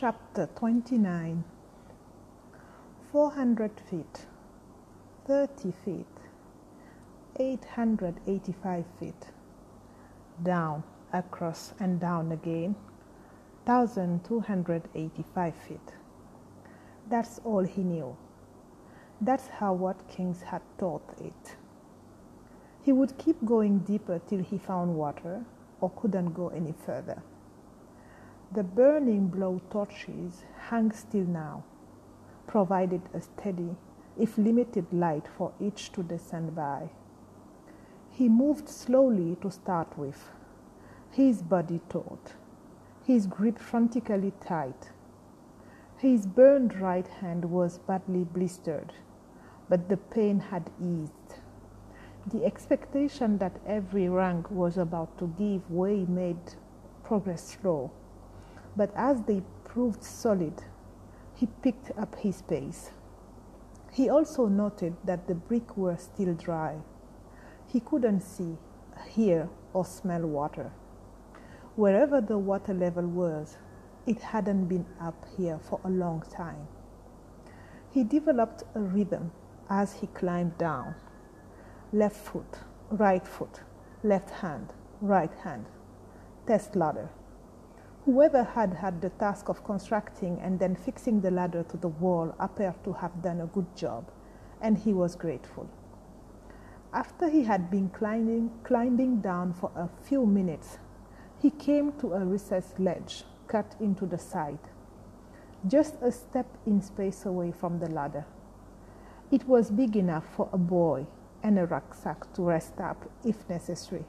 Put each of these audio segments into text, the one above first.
Chapter 29 400 feet, 30 feet, 885 feet, down, across, and down again, 1285 feet. That's all he knew. That's how Watkins had taught it. He would keep going deeper till he found water or couldn't go any further. The burning blow torches hung still now, provided a steady, if limited light for Itch to descend by. He moved slowly to start with, his body taut, his grip frantically tight. His burned right hand was badly blistered, but the pain had eased. The expectation that every rank was about to give way made progress slow but as they proved solid, he picked up his pace. He also noted that the bricks were still dry. He couldn't see, hear, or smell water. Wherever the water level was, it hadn't been up here for a long time. He developed a rhythm as he climbed down left foot, right foot, left hand, right hand, test ladder. Whoever had had the task of constructing and then fixing the ladder to the wall appeared to have done a good job, and he was grateful. After he had been climbing, climbing down for a few minutes, he came to a recessed ledge cut into the side, just a step in space away from the ladder. It was big enough for a boy and a rucksack to rest up if necessary.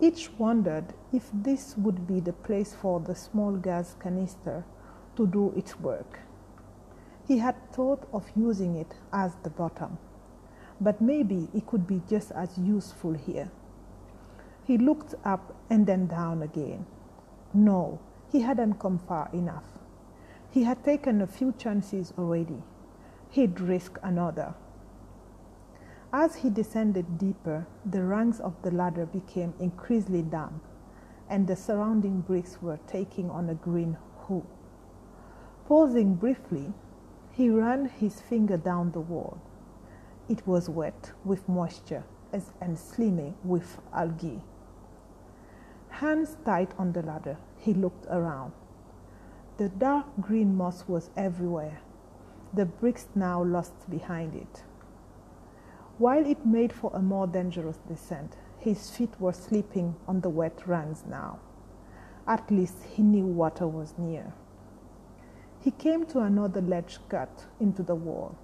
Itch wondered if this would be the place for the small gas canister to do its work. He had thought of using it as the bottom, but maybe it could be just as useful here. He looked up and then down again. No, he hadn't come far enough. He had taken a few chances already. He'd risk another. As he descended deeper, the rungs of the ladder became increasingly damp, and the surrounding bricks were taking on a green hue. Pausing briefly, he ran his finger down the wall. It was wet with moisture and slimy with algae. Hands tight on the ladder, he looked around. The dark green moss was everywhere, the bricks now lost behind it. While it made for a more dangerous descent, his feet were slipping on the wet rungs now. At least he knew water was near. He came to another ledge cut into the wall.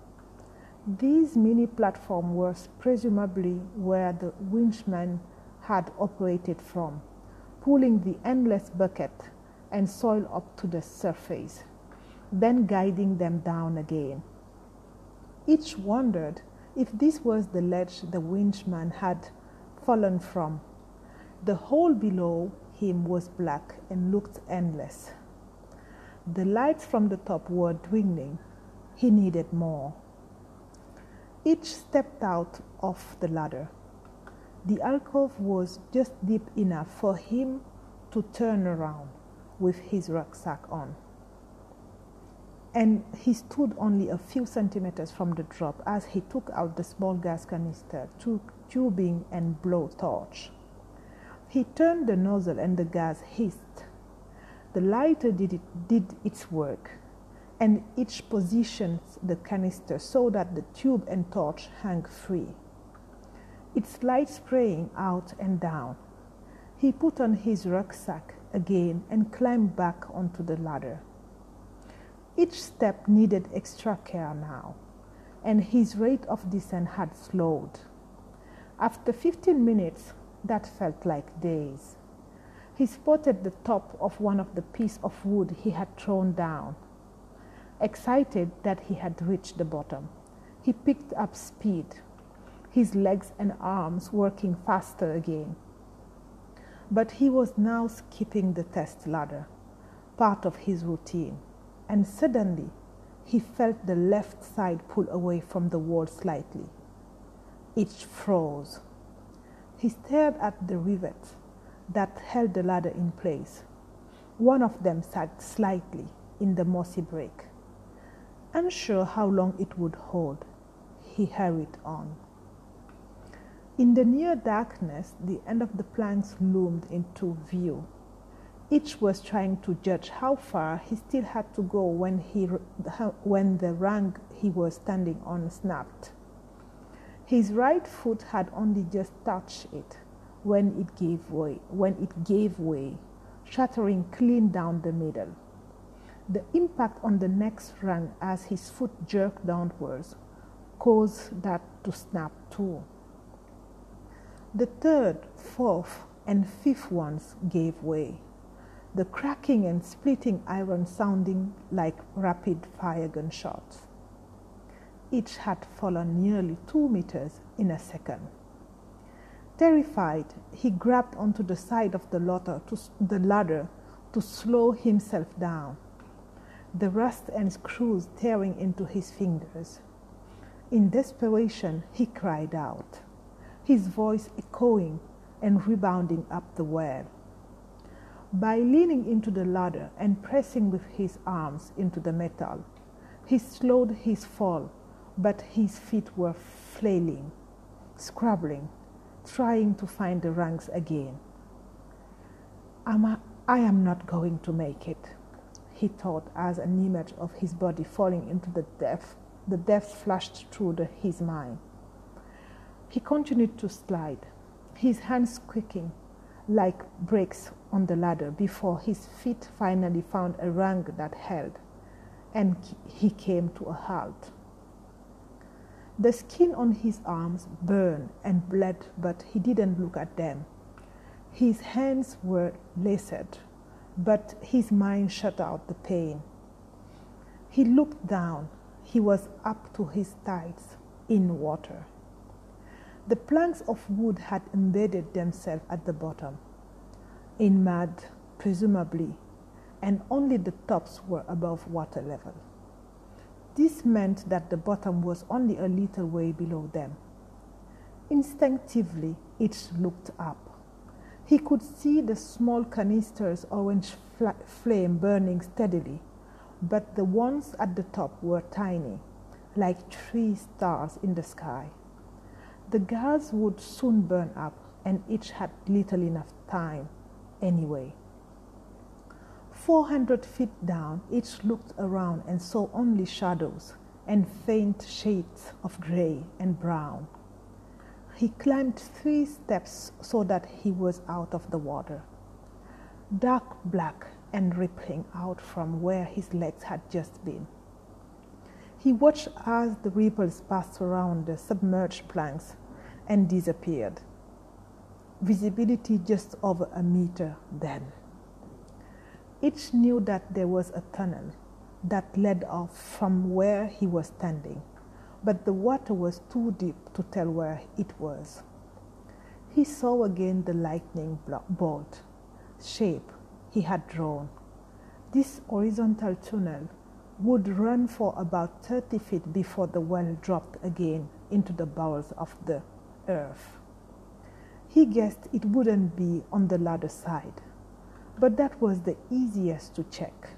These mini platforms were presumably where the winchman had operated from, pulling the endless bucket and soil up to the surface, then guiding them down again. Itch wondered if this was the ledge the winchman had fallen from. The hole below him was black and looked endless. The lights from the top were dwindling. He needed more. Itch stepped out of the ladder. The alcove was just deep enough for him to turn around with his rucksack on and he stood only a few centimeters from the drop as he took out the small gas canister, tubing, and blowtorch. He turned the nozzle and the gas hissed. The lighter did, it, did its work, and Itch positioned the canister so that the tube and torch hung free. Its light spraying out and down. He put on his rucksack again and climbed back onto the ladder. Each step needed extra care now, and his rate of descent had slowed. After 15 minutes, that felt like days. He spotted the top of one of the pieces of wood he had thrown down. Excited that he had reached the bottom, he picked up speed, his legs and arms working faster again. But he was now skipping the test ladder, part of his routine and suddenly he felt the left side pull away from the wall slightly. It froze. He stared at the rivets that held the ladder in place. One of them sagged slightly in the mossy break. Unsure how long it would hold, he hurried on. In the near darkness, the end of the planks loomed into view. Itch was trying to judge how far he still had to go when, he, when the rung he was standing on snapped. His right foot had only just touched it when it gave way, when it gave way, shattering clean down the middle. The impact on the next rung as his foot jerked downwards caused that to snap too. The third, fourth, and fifth ones gave way, the cracking and splitting iron sounding like rapid fire gunshots. Itch had fallen nearly two meters in a second. Terrified, he grabbed onto the side of the ladder to, the ladder to slow himself down, the rust and screws tearing into his fingers. In desperation, he cried out his voice echoing and rebounding up the well. By leaning into the ladder and pressing with his arms into the metal, he slowed his fall, but his feet were flailing, scrabbling, trying to find the rungs again. I am not going to make it, he thought as an image of his body falling into the depth, the depths flashed through the, his mind. He continued to slide, his hands squeaking like brakes on the ladder before his feet finally found a rung that held, and he came to a halt. The skin on his arms burned and bled, but he didn't look at them. His hands were laced, but his mind shut out the pain. He looked down. He was up to his thighs in water. The planks of wood had embedded themselves at the bottom, in mud, presumably, and only the tops were above water level. This meant that the bottom was only a little way below them. Instinctively, Itch looked up. He could see the small canister's orange flame burning steadily, but the ones at the top were tiny, like three stars in the sky. The gas would soon burn up, and Itch had little enough time anyway. 400 feet down, Itch looked around and saw only shadows and faint shades of gray and brown. He climbed three steps so that he was out of the water. Dark black and rippling out from where his legs had just been. He watched as the ripples passed around the submerged planks and disappeared. Visibility just over a meter then. Itch knew that there was a tunnel that led off from where he was standing, but the water was too deep to tell where it was. He saw again the lightning bolt shape he had drawn. This horizontal tunnel would run for about 30 feet before the well dropped again into the bowels of the earth. He guessed it wouldn't be on the ladder side, but that was the easiest to check.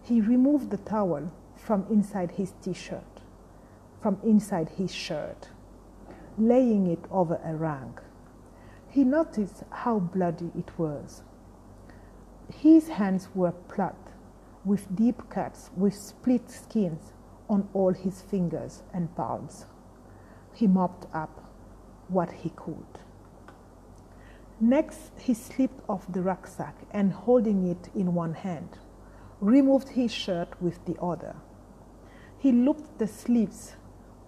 He removed the towel from inside his t shirt, from inside his shirt, laying it over a rug. He noticed how bloody it was. His hands were plugged with deep cuts with split skins on all his fingers and palms. He mopped up what he could. Next, he slipped off the rucksack and, holding it in one hand, removed his shirt with the other. He looped the sleeves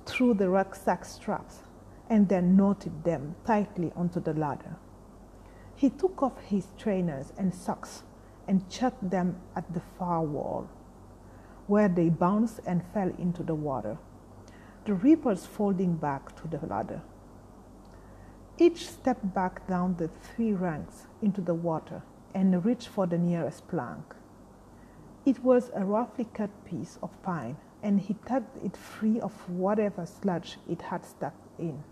through the rucksack straps and then knotted them tightly onto the ladder. He took off his trainers and socks and chucked them at the far wall, where they bounced and fell into the water, the ripples folding back to the ladder. Itch stepped back down the three ranks into the water and reached for the nearest plank. It was a roughly cut piece of pine, and he tugged it free of whatever sludge it had stuck in.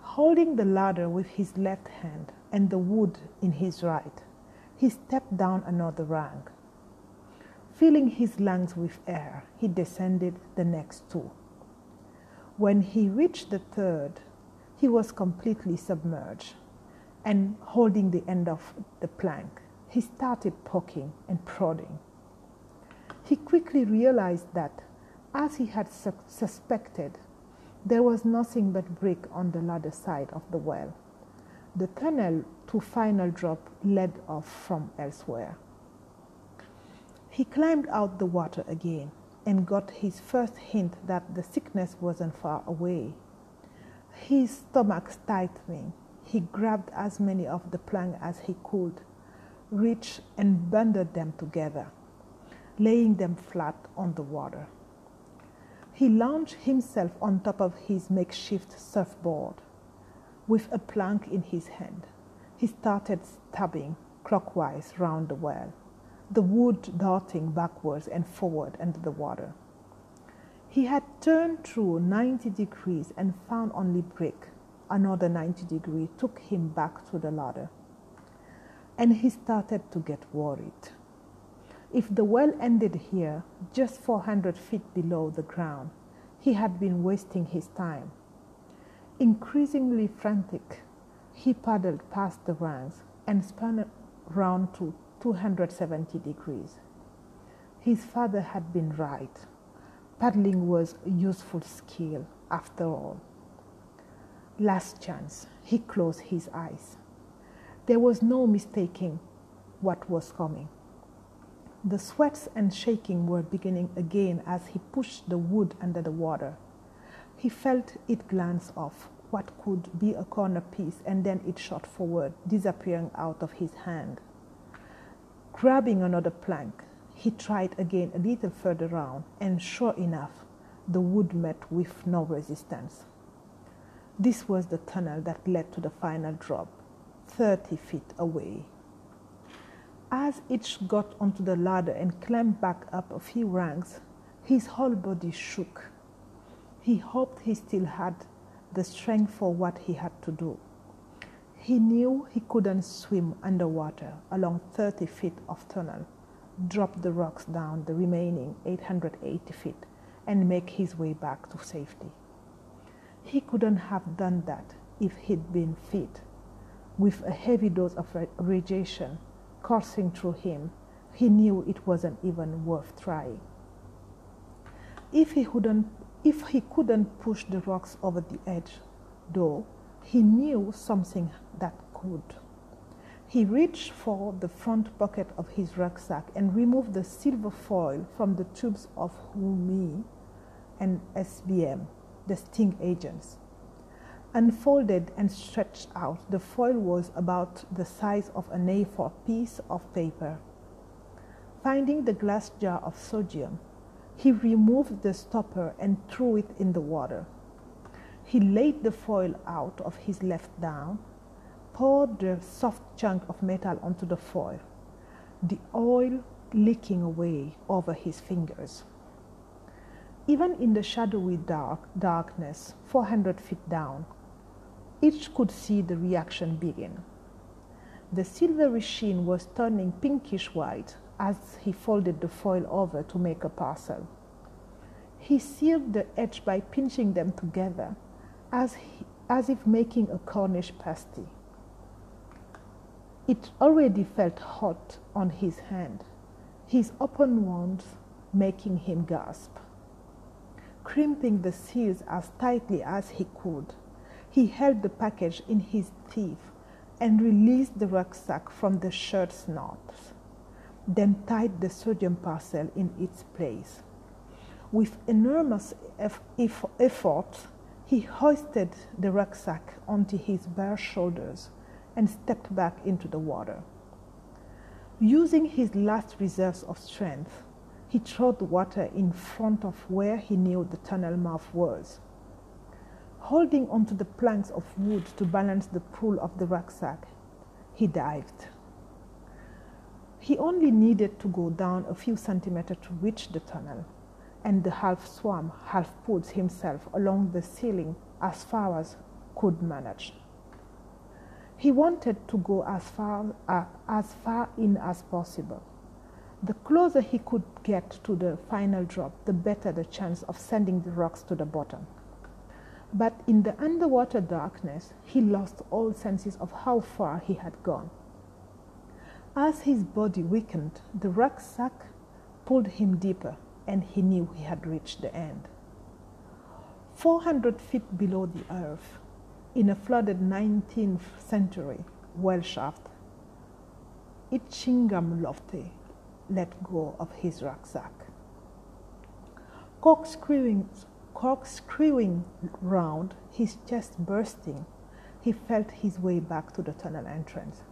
Holding the ladder with his left hand and the wood in his right, he stepped down another rank. Filling his lungs with air, he descended the next two. When he reached the third, he was completely submerged and holding the end of the plank. He started poking and prodding. He quickly realized that, as he had su- suspected, there was nothing but brick on the ladder side of the well. The tunnel to final drop led off from elsewhere. He climbed out the water again and got his first hint that the sickness wasn't far away. His stomach tightening, he grabbed as many of the plank as he could, reached and bundled them together, laying them flat on the water. He launched himself on top of his makeshift surfboard. With a plank in his hand, he started stabbing clockwise round the well the wood darting backwards and forward under the water. He had turned through 90 degrees and found only brick. Another 90 degrees took him back to the ladder. And he started to get worried. If the well ended here, just 400 feet below the ground, he had been wasting his time. Increasingly frantic, he paddled past the ranks and spun round to 270 degrees. His father had been right. Paddling was a useful skill after all. Last chance, he closed his eyes. There was no mistaking what was coming. The sweats and shaking were beginning again as he pushed the wood under the water. He felt it glance off what could be a corner piece and then it shot forward, disappearing out of his hand. Grabbing another plank, he tried again a little further round, and sure enough, the wood met with no resistance. This was the tunnel that led to the final drop, 30 feet away. As Itch got onto the ladder and climbed back up a few ranks, his whole body shook. He hoped he still had the strength for what he had to do. He knew he couldn't swim underwater along 30 feet of tunnel, drop the rocks down the remaining 880 feet, and make his way back to safety. He couldn't have done that if he'd been fit. With a heavy dose of radiation coursing through him, he knew it wasn't even worth trying. If he couldn't, if he couldn't push the rocks over the edge, though, he knew something that could. He reached for the front pocket of his rucksack and removed the silver foil from the tubes of Humi and SBM, the sting agents. Unfolded and stretched out, the foil was about the size of an A4 piece of paper. Finding the glass jar of sodium, he removed the stopper and threw it in the water. He laid the foil out of his left down poured the soft chunk of metal onto the foil, the oil leaking away over his fingers. Even in the shadowy dark, darkness, 400 feet down, Itch could see the reaction begin. The silvery sheen was turning pinkish white as he folded the foil over to make a parcel. He sealed the edge by pinching them together as, he, as if making a Cornish pasty. It already felt hot on his hand, his open wound making him gasp. Crimping the seals as tightly as he could, he held the package in his teeth and released the rucksack from the shirt's knots, then tied the sodium parcel in its place. With enormous effort, he hoisted the rucksack onto his bare shoulders and stepped back into the water. Using his last reserves of strength, he trod water in front of where he knew the tunnel mouth was. Holding onto the planks of wood to balance the pull of the rucksack, he dived. He only needed to go down a few centimeters to reach the tunnel, and the half swam, half pulled himself along the ceiling as far as could manage. He wanted to go as far, uh, as far in as possible. The closer he could get to the final drop, the better the chance of sending the rocks to the bottom. But in the underwater darkness, he lost all senses of how far he had gone. As his body weakened, the rucksack pulled him deeper, and he knew he had reached the end. 400 feet below the earth, in a flooded 19th century well shaft, Itchingham Lofty let go of his rucksack. Corkscrewing, corkscrewing round, his chest bursting, he felt his way back to the tunnel entrance.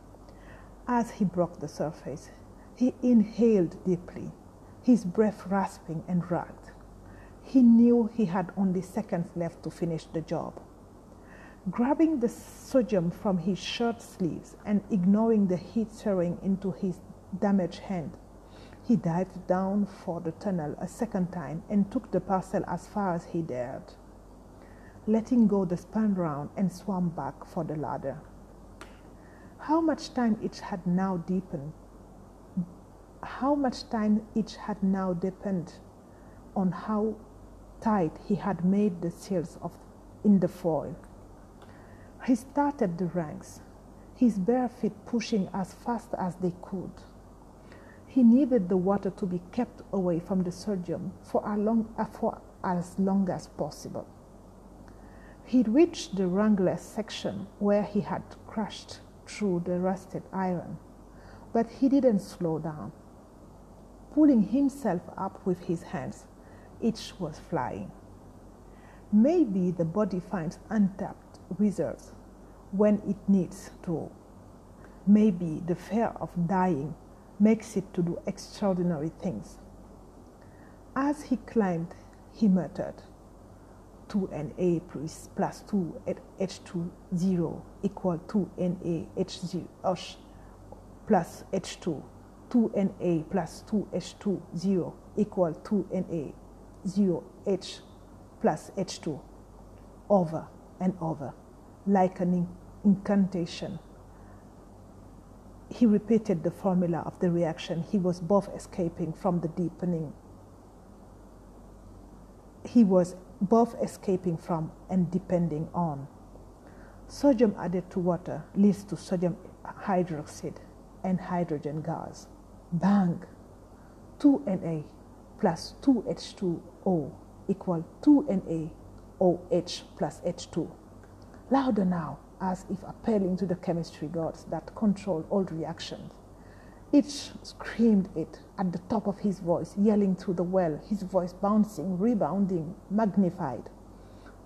As he broke the surface, he inhaled deeply, his breath rasping and ragged. He knew he had only seconds left to finish the job. Grabbing the sodium from his shirt sleeves and ignoring the heat stirring into his damaged hand, he dived down for the tunnel a second time and took the parcel as far as he dared. Letting go, the spun round and swam back for the ladder. How much time Itch had now deepened. How much time Itch had now depended on how tight he had made the seals of in the foil. He started the ranks, his bare feet pushing as fast as they could. He needed the water to be kept away from the sodium for, long, for as long as possible. He reached the rangless section where he had crashed through the rusted iron, but he didn't slow down. Pulling himself up with his hands, Itch was flying. Maybe the body finds untapped reserves when it needs to. Maybe the fear of dying makes it to do extraordinary things. As he climbed, he muttered, 2Na plus, plus 2 H2 0 equal 2Na H0 plus H2. 2Na plus 2H2 0 equal 2Na 0H plus H2 over and over like an incantation he repeated the formula of the reaction. He was both escaping from the deepening. He was both escaping from and depending on. Sodium added to water leads to sodium hydroxide and hydrogen gas. Bang! 2Na plus 2H2O equal 2NaOH plus H2. Louder now as if appealing to the chemistry gods that control all reactions. Itch screamed it at the top of his voice, yelling through the well, his voice bouncing, rebounding, magnified.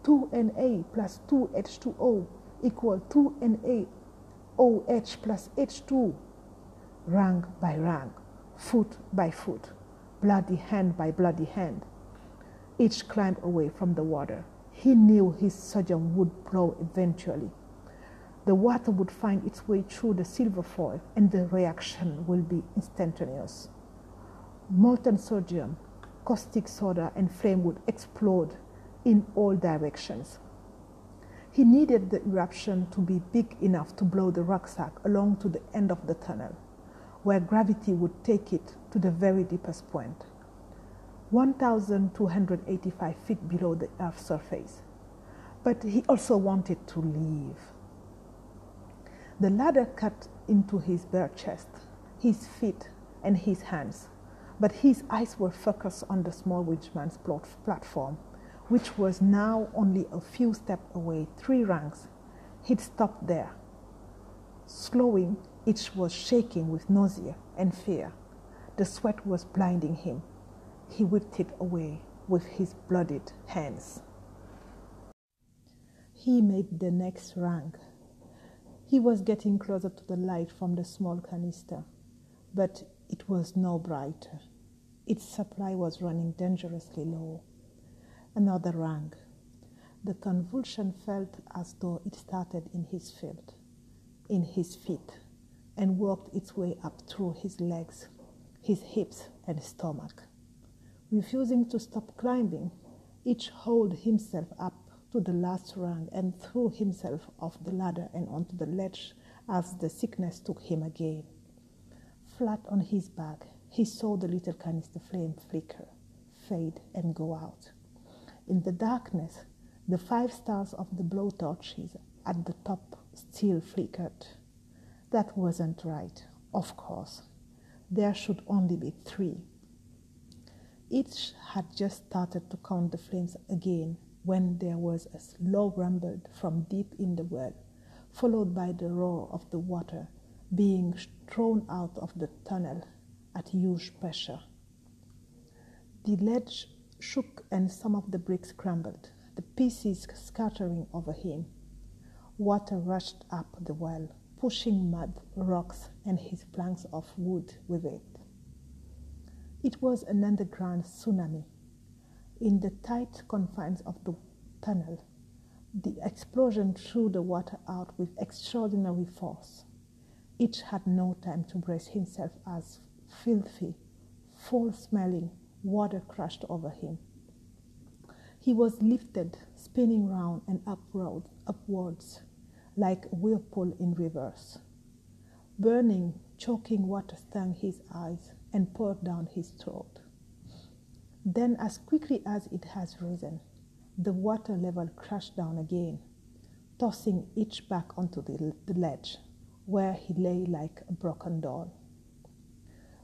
2Na plus 2H2O equal 2NaOH plus H2. Rank by rank, foot by foot, bloody hand by bloody hand. Itch climbed away from the water. He knew his surgeon would blow eventually the water would find its way through the silver foil and the reaction will be instantaneous. Molten sodium, caustic soda, and flame would explode in all directions. He needed the eruption to be big enough to blow the rucksack along to the end of the tunnel, where gravity would take it to the very deepest point, 1,285 feet below the Earth's surface. But he also wanted to leave. The ladder cut into his bare chest, his feet, and his hands, but his eyes were focused on the small winchman's platform, which was now only a few steps away, three ranks. He'd stopped there. Slowing, Itch was shaking with nausea and fear. The sweat was blinding him. He whipped it away with his bloodied hands. He made the next rank he was getting closer to the light from the small canister, but it was no brighter. Its supply was running dangerously low. Another rang. The convulsion felt as though it started in his feet, in his feet, and worked its way up through his legs, his hips, and stomach. Refusing to stop climbing, Itch hauled himself up to the last rung and threw himself off the ladder and onto the ledge as the sickness took him again. Flat on his back, he saw the little canister flame flicker, fade, and go out. In the darkness, the five stars of the blowtorches at the top still flickered. That wasn't right, of course. There should only be three. Itch had just started to count the flames again when there was a low rumble from deep in the well, followed by the roar of the water being thrown out of the tunnel at huge pressure. The ledge shook and some of the bricks crumbled, the pieces scattering over him. Water rushed up the well, pushing mud, rocks, and his planks of wood with it. It was an underground tsunami. In the tight confines of the tunnel, the explosion threw the water out with extraordinary force. Itch had no time to brace himself as filthy, foul smelling water crashed over him. He was lifted, spinning round and upward, upwards, like a whirlpool in reverse. Burning, choking water stung his eyes and poured down his throat. Then, as quickly as it has risen, the water level crashed down again, tossing Itch back onto the, the ledge, where he lay like a broken doll.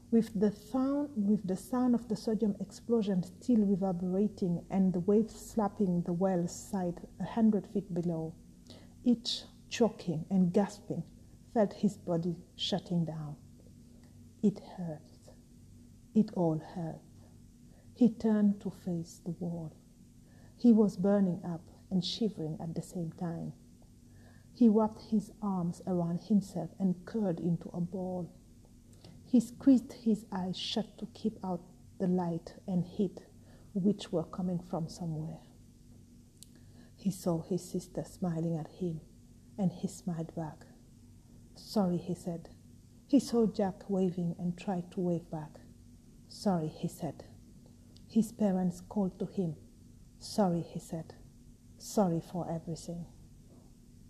With the, sound, with the sound of the sodium explosion still reverberating and the waves slapping the well's side a hundred feet below, Itch choking and gasping, felt his body shutting down. It hurt. It all hurt. He turned to face the wall. He was burning up and shivering at the same time. He wrapped his arms around himself and curled into a ball. He squeezed his eyes shut to keep out the light and heat which were coming from somewhere. He saw his sister smiling at him, and he smiled back. Sorry, he said. He saw Jack waving and tried to wave back. Sorry, he said. His parents called to him. Sorry, he said. Sorry for everything.